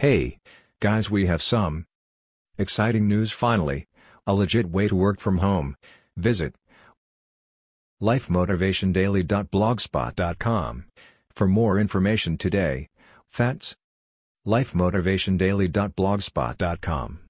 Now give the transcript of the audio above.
Hey, guys we have some exciting news finally, a legit way to work from home, visit lifemotivationdaily.blogspot.com for more information today, that's lifemotivationdaily.blogspot.com